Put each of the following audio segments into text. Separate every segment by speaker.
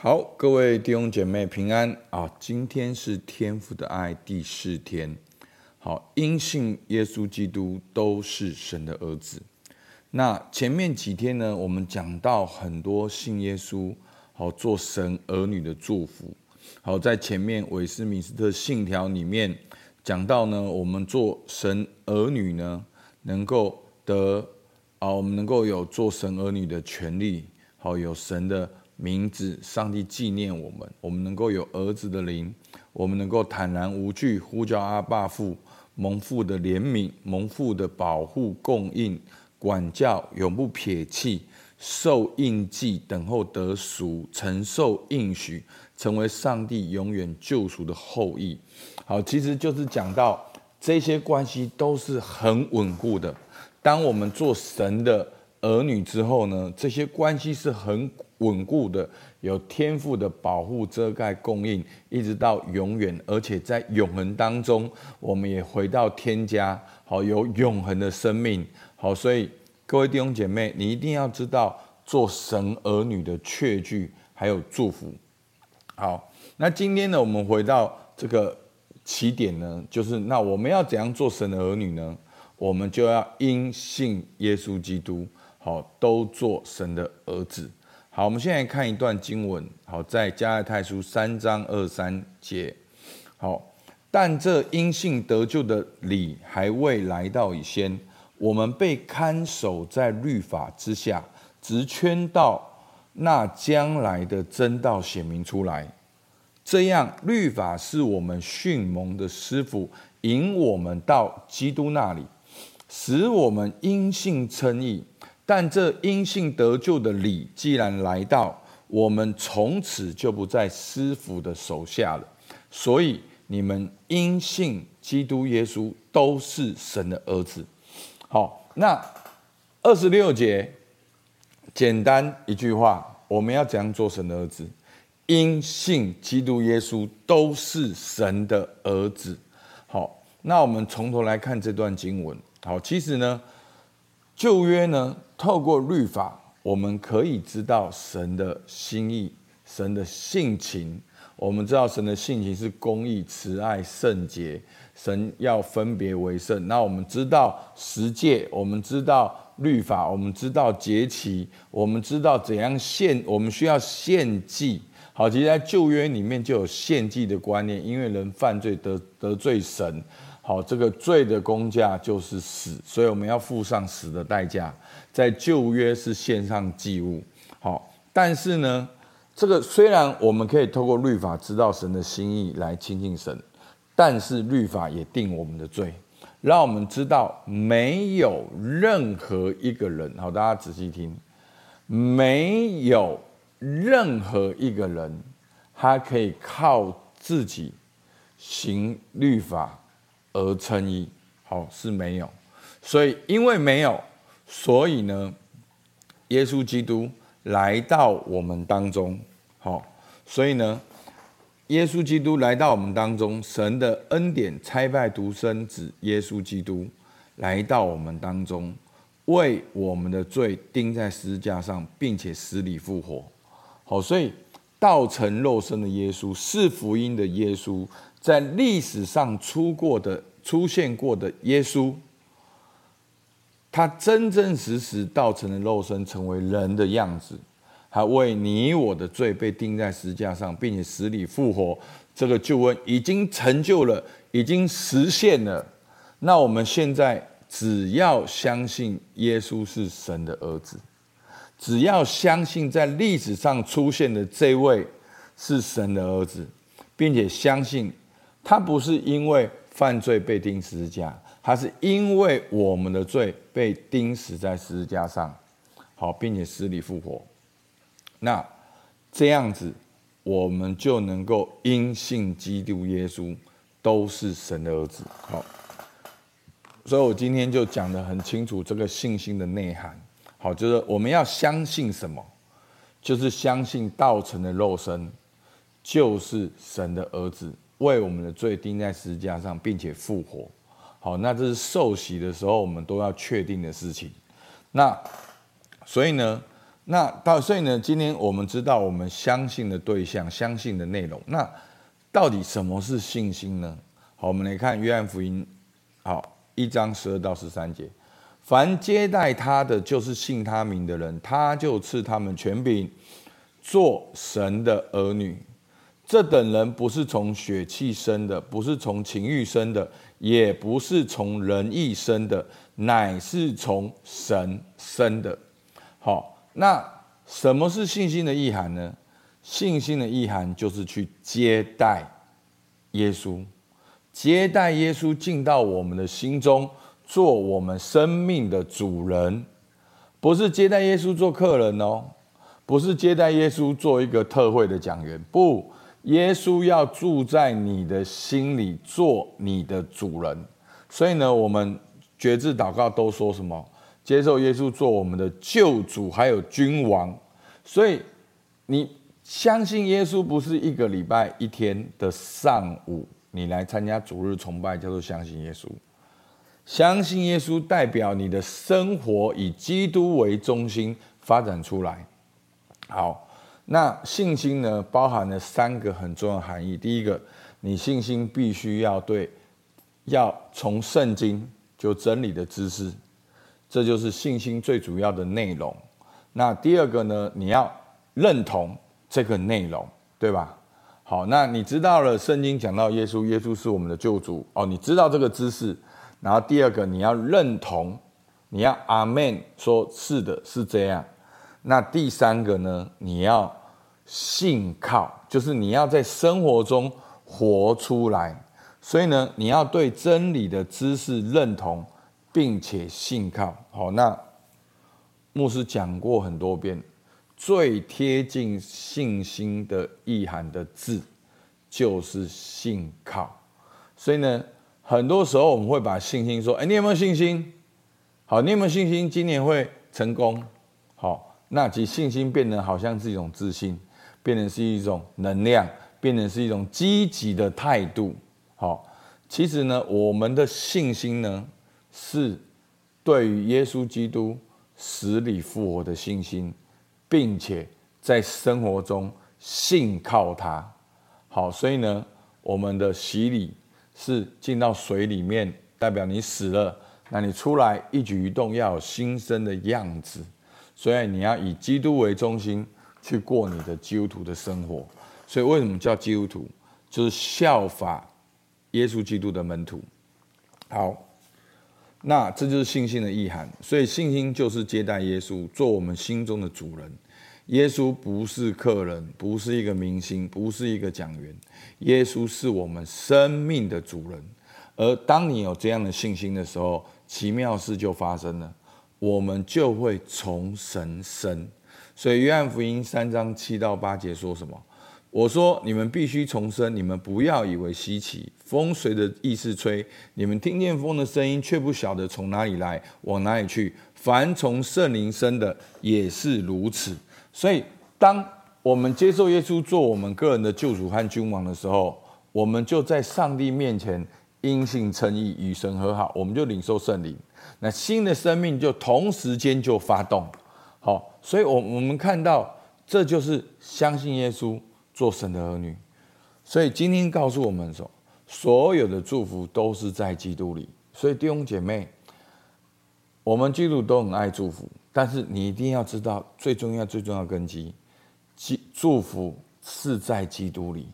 Speaker 1: 好，各位弟兄姐妹平安啊！今天是天父的爱第四天。好，因信耶稣基督都是神的儿子。那前面几天呢，我们讲到很多信耶稣好做神儿女的祝福。好，在前面韦斯敏斯特信条里面讲到呢，我们做神儿女呢，能够得啊，我们能够有做神儿女的权利。好，有神的。名字，上帝纪念我们，我们能够有儿子的灵，我们能够坦然无惧呼叫阿爸父，蒙父的怜悯，蒙父的保护供应管教，永不撇弃，受印记，等候得赎，承受应许，成为上帝永远救赎的后裔。好，其实就是讲到这些关系都是很稳固的。当我们做神的儿女之后呢，这些关系是很。稳固的，有天父的保护、遮盖、供应，一直到永远，而且在永恒当中，我们也回到天家，好，有永恒的生命，好，所以各位弟兄姐妹，你一定要知道做神儿女的确据还有祝福。好，那今天呢，我们回到这个起点呢，就是那我们要怎样做神的儿女呢？我们就要因信耶稣基督，好，都做神的儿子。好，我们现在看一段经文。好，在加拉太书三章二三节。好，但这因信得救的理还未来到以先，我们被看守在律法之下，直圈到那将来的真道显明出来。这样，律法是我们训蒙的师傅，引我们到基督那里，使我们因信称义。但这因信得救的理既然来到，我们从此就不在师傅的手下了。所以你们因信基督耶稣都是神的儿子。好，那二十六节，简单一句话，我们要怎样做神的儿子？因信基督耶稣都是神的儿子。好，那我们从头来看这段经文。好，其实呢。旧约呢，透过律法，我们可以知道神的心意、神的性情。我们知道神的性情是公义、慈爱、圣洁，神要分别为圣。那我们知道十诫，我们知道律法，我们知道节期，我们知道怎样献，我们需要献祭。好，其实，在旧约里面就有献祭的观念，因为人犯罪得得罪神。好，这个罪的工价就是死，所以我们要付上死的代价。在旧约是献上祭物，好，但是呢，这个虽然我们可以透过律法知道神的心意来亲近神，但是律法也定我们的罪，让我们知道没有任何一个人，好，大家仔细听，没有任何一个人，他可以靠自己行律法。而称义，好，是没有，所以因为没有，所以呢，耶稣基督来到我们当中，好，所以呢，耶稣基督来到我们当中，神的恩典差派独生子耶稣基督来到我们当中，为我们的罪钉在十字架上，并且死里复活，好，所以道成肉身的耶稣是福音的耶稣。在历史上出过的、出现过的耶稣，他真真实实道成了肉身，成为人的样子，还为你我的罪被钉在石架上，并且死里复活。这个救恩已经成就了，已经实现了。那我们现在只要相信耶稣是神的儿子，只要相信在历史上出现的这位是神的儿子，并且相信。他不是因为犯罪被钉十字架，他是因为我们的罪被钉死在十字架上，好，并且死里复活。那这样子，我们就能够因信基督耶稣都是神的儿子。好，所以我今天就讲得很清楚这个信心的内涵。好，就是我们要相信什么，就是相信道成的肉身就是神的儿子。为我们的罪钉在十字架上，并且复活。好，那这是受洗的时候我们都要确定的事情。那所以呢，那到所以呢，今天我们知道我们相信的对象、相信的内容。那到底什么是信心呢？好，我们来看约翰福音，好，一章十二到十三节。凡接待他的，就是信他名的人，他就赐他们权柄，做神的儿女。这等人不是从血气生的，不是从情欲生的，也不是从人意生的，乃是从神生的。好，那什么是信心的意涵呢？信心的意涵就是去接待耶稣，接待耶稣进到我们的心中。做我们生命的主人，不是接待耶稣做客人哦，不是接待耶稣做一个特会的讲员，不，耶稣要住在你的心里，做你的主人。所以呢，我们决志祷告都说什么？接受耶稣做我们的救主，还有君王。所以你相信耶稣，不是一个礼拜一天的上午，你来参加主日崇拜，叫做相信耶稣。相信耶稣，代表你的生活以基督为中心发展出来。好，那信心呢，包含了三个很重要的含义。第一个，你信心必须要对，要从圣经就真理的知识，这就是信心最主要的内容。那第二个呢，你要认同这个内容，对吧？好，那你知道了圣经讲到耶稣，耶稣是我们的救主哦，你知道这个知识。然后第二个，你要认同，你要阿门，说是的，是这样。那第三个呢？你要信靠，就是你要在生活中活出来。所以呢，你要对真理的知识认同，并且信靠。好，那牧师讲过很多遍，最贴近信心的意涵的字，就是信靠。所以呢。很多时候我们会把信心说：“哎，你有没有信心？好，你有没有信心？今年会成功？好，那其信心变得好像是一种自信，变成是一种能量，变成是一种积极的态度。好，其实呢，我们的信心呢，是对于耶稣基督死里复活的信心，并且在生活中信靠他。好，所以呢，我们的洗礼。是进到水里面，代表你死了。那你出来一举一动要有新生的样子，所以你要以基督为中心去过你的基督徒的生活。所以为什么叫基督徒？就是效法耶稣基督的门徒。好，那这就是信心的意涵。所以信心就是接待耶稣，做我们心中的主人。耶稣不是客人，不是一个明星，不是一个讲员。耶稣是我们生命的主人。而当你有这样的信心的时候，奇妙事就发生了，我们就会从神生。所以约翰福音三章七到八节说什么？我说你们必须重生，你们不要以为稀奇。风随着意思吹，你们听见风的声音，却不晓得从哪里来，往哪里去。凡从圣灵生的，也是如此。所以，当我们接受耶稣做我们个人的救主和君王的时候，我们就在上帝面前因信称义，与神和好，我们就领受圣灵，那新的生命就同时间就发动。好，所以，我我们看到，这就是相信耶稣做神的儿女。所以，今天告诉我们说，所有的祝福都是在基督里。所以，弟兄姐妹，我们基督都很爱祝福。但是你一定要知道，最重要、最重要根基，基祝福是在基督里。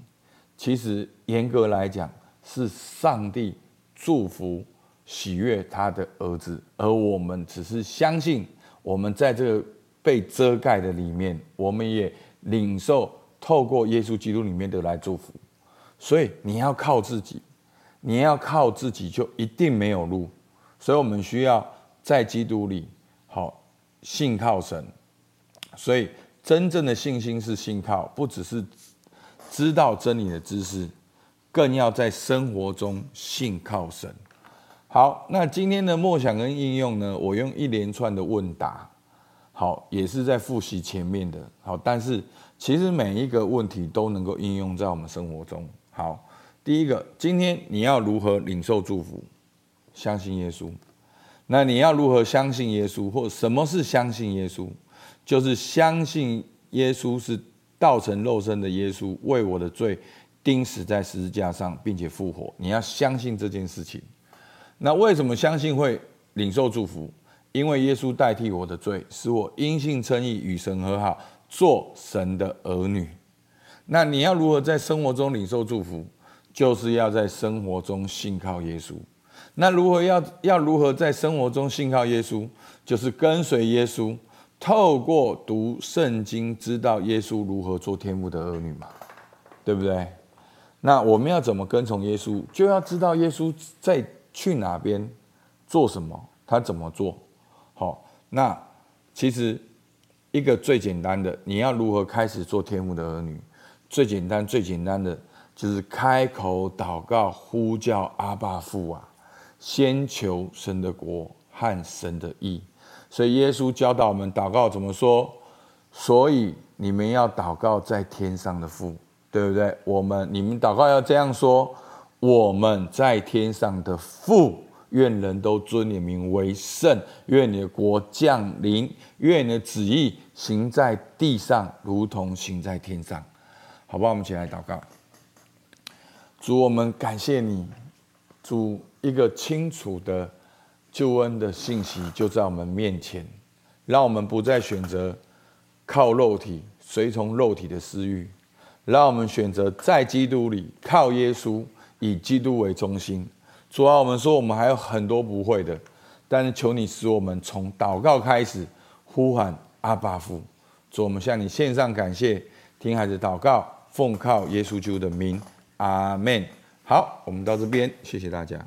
Speaker 1: 其实严格来讲，是上帝祝福、喜悦他的儿子，而我们只是相信，我们在这个被遮盖的里面，我们也领受透过耶稣基督里面的来祝福。所以你要靠自己，你要靠自己，就一定没有路。所以我们需要在基督里，好。信靠神，所以真正的信心是信靠，不只是知道真理的知识，更要在生活中信靠神。好，那今天的默想跟应用呢？我用一连串的问答，好，也是在复习前面的。好，但是其实每一个问题都能够应用在我们生活中。好，第一个，今天你要如何领受祝福？相信耶稣。那你要如何相信耶稣，或什么是相信耶稣？就是相信耶稣是道成肉身的耶稣，为我的罪钉死在十字架上，并且复活。你要相信这件事情。那为什么相信会领受祝福？因为耶稣代替我的罪，使我因信称义，与神和好，做神的儿女。那你要如何在生活中领受祝福？就是要在生活中信靠耶稣。那如何要要如何在生活中信靠耶稣？就是跟随耶稣，透过读圣经，知道耶稣如何做天父的儿女嘛，对不对？那我们要怎么跟从耶稣？就要知道耶稣在去哪边做什么，他怎么做。那其实一个最简单的，你要如何开始做天父的儿女？最简单、最简单的就是开口祷告，呼叫阿爸父啊，先求神的国和神的义。所以耶稣教导我们祷告怎么说？所以你们要祷告在天上的父，对不对？我们你们祷告要这样说：我们在天上的父，愿人都尊你名为圣，愿你的国降临，愿你的旨意行在地上，如同行在天上。好不好？我们起来祷告。主，我们感谢你，主一个清楚的救恩的信息就在我们面前，让我们不再选择靠肉体，随从肉体的私欲，让我们选择在基督里靠耶稣，以基督为中心。主啊，我们说我们还有很多不会的，但是求你使我们从祷告开始呼喊阿爸父。主，我们向你献上感谢，听孩子祷告。奉靠耶稣基督的名，阿门。好，我们到这边，谢谢大家。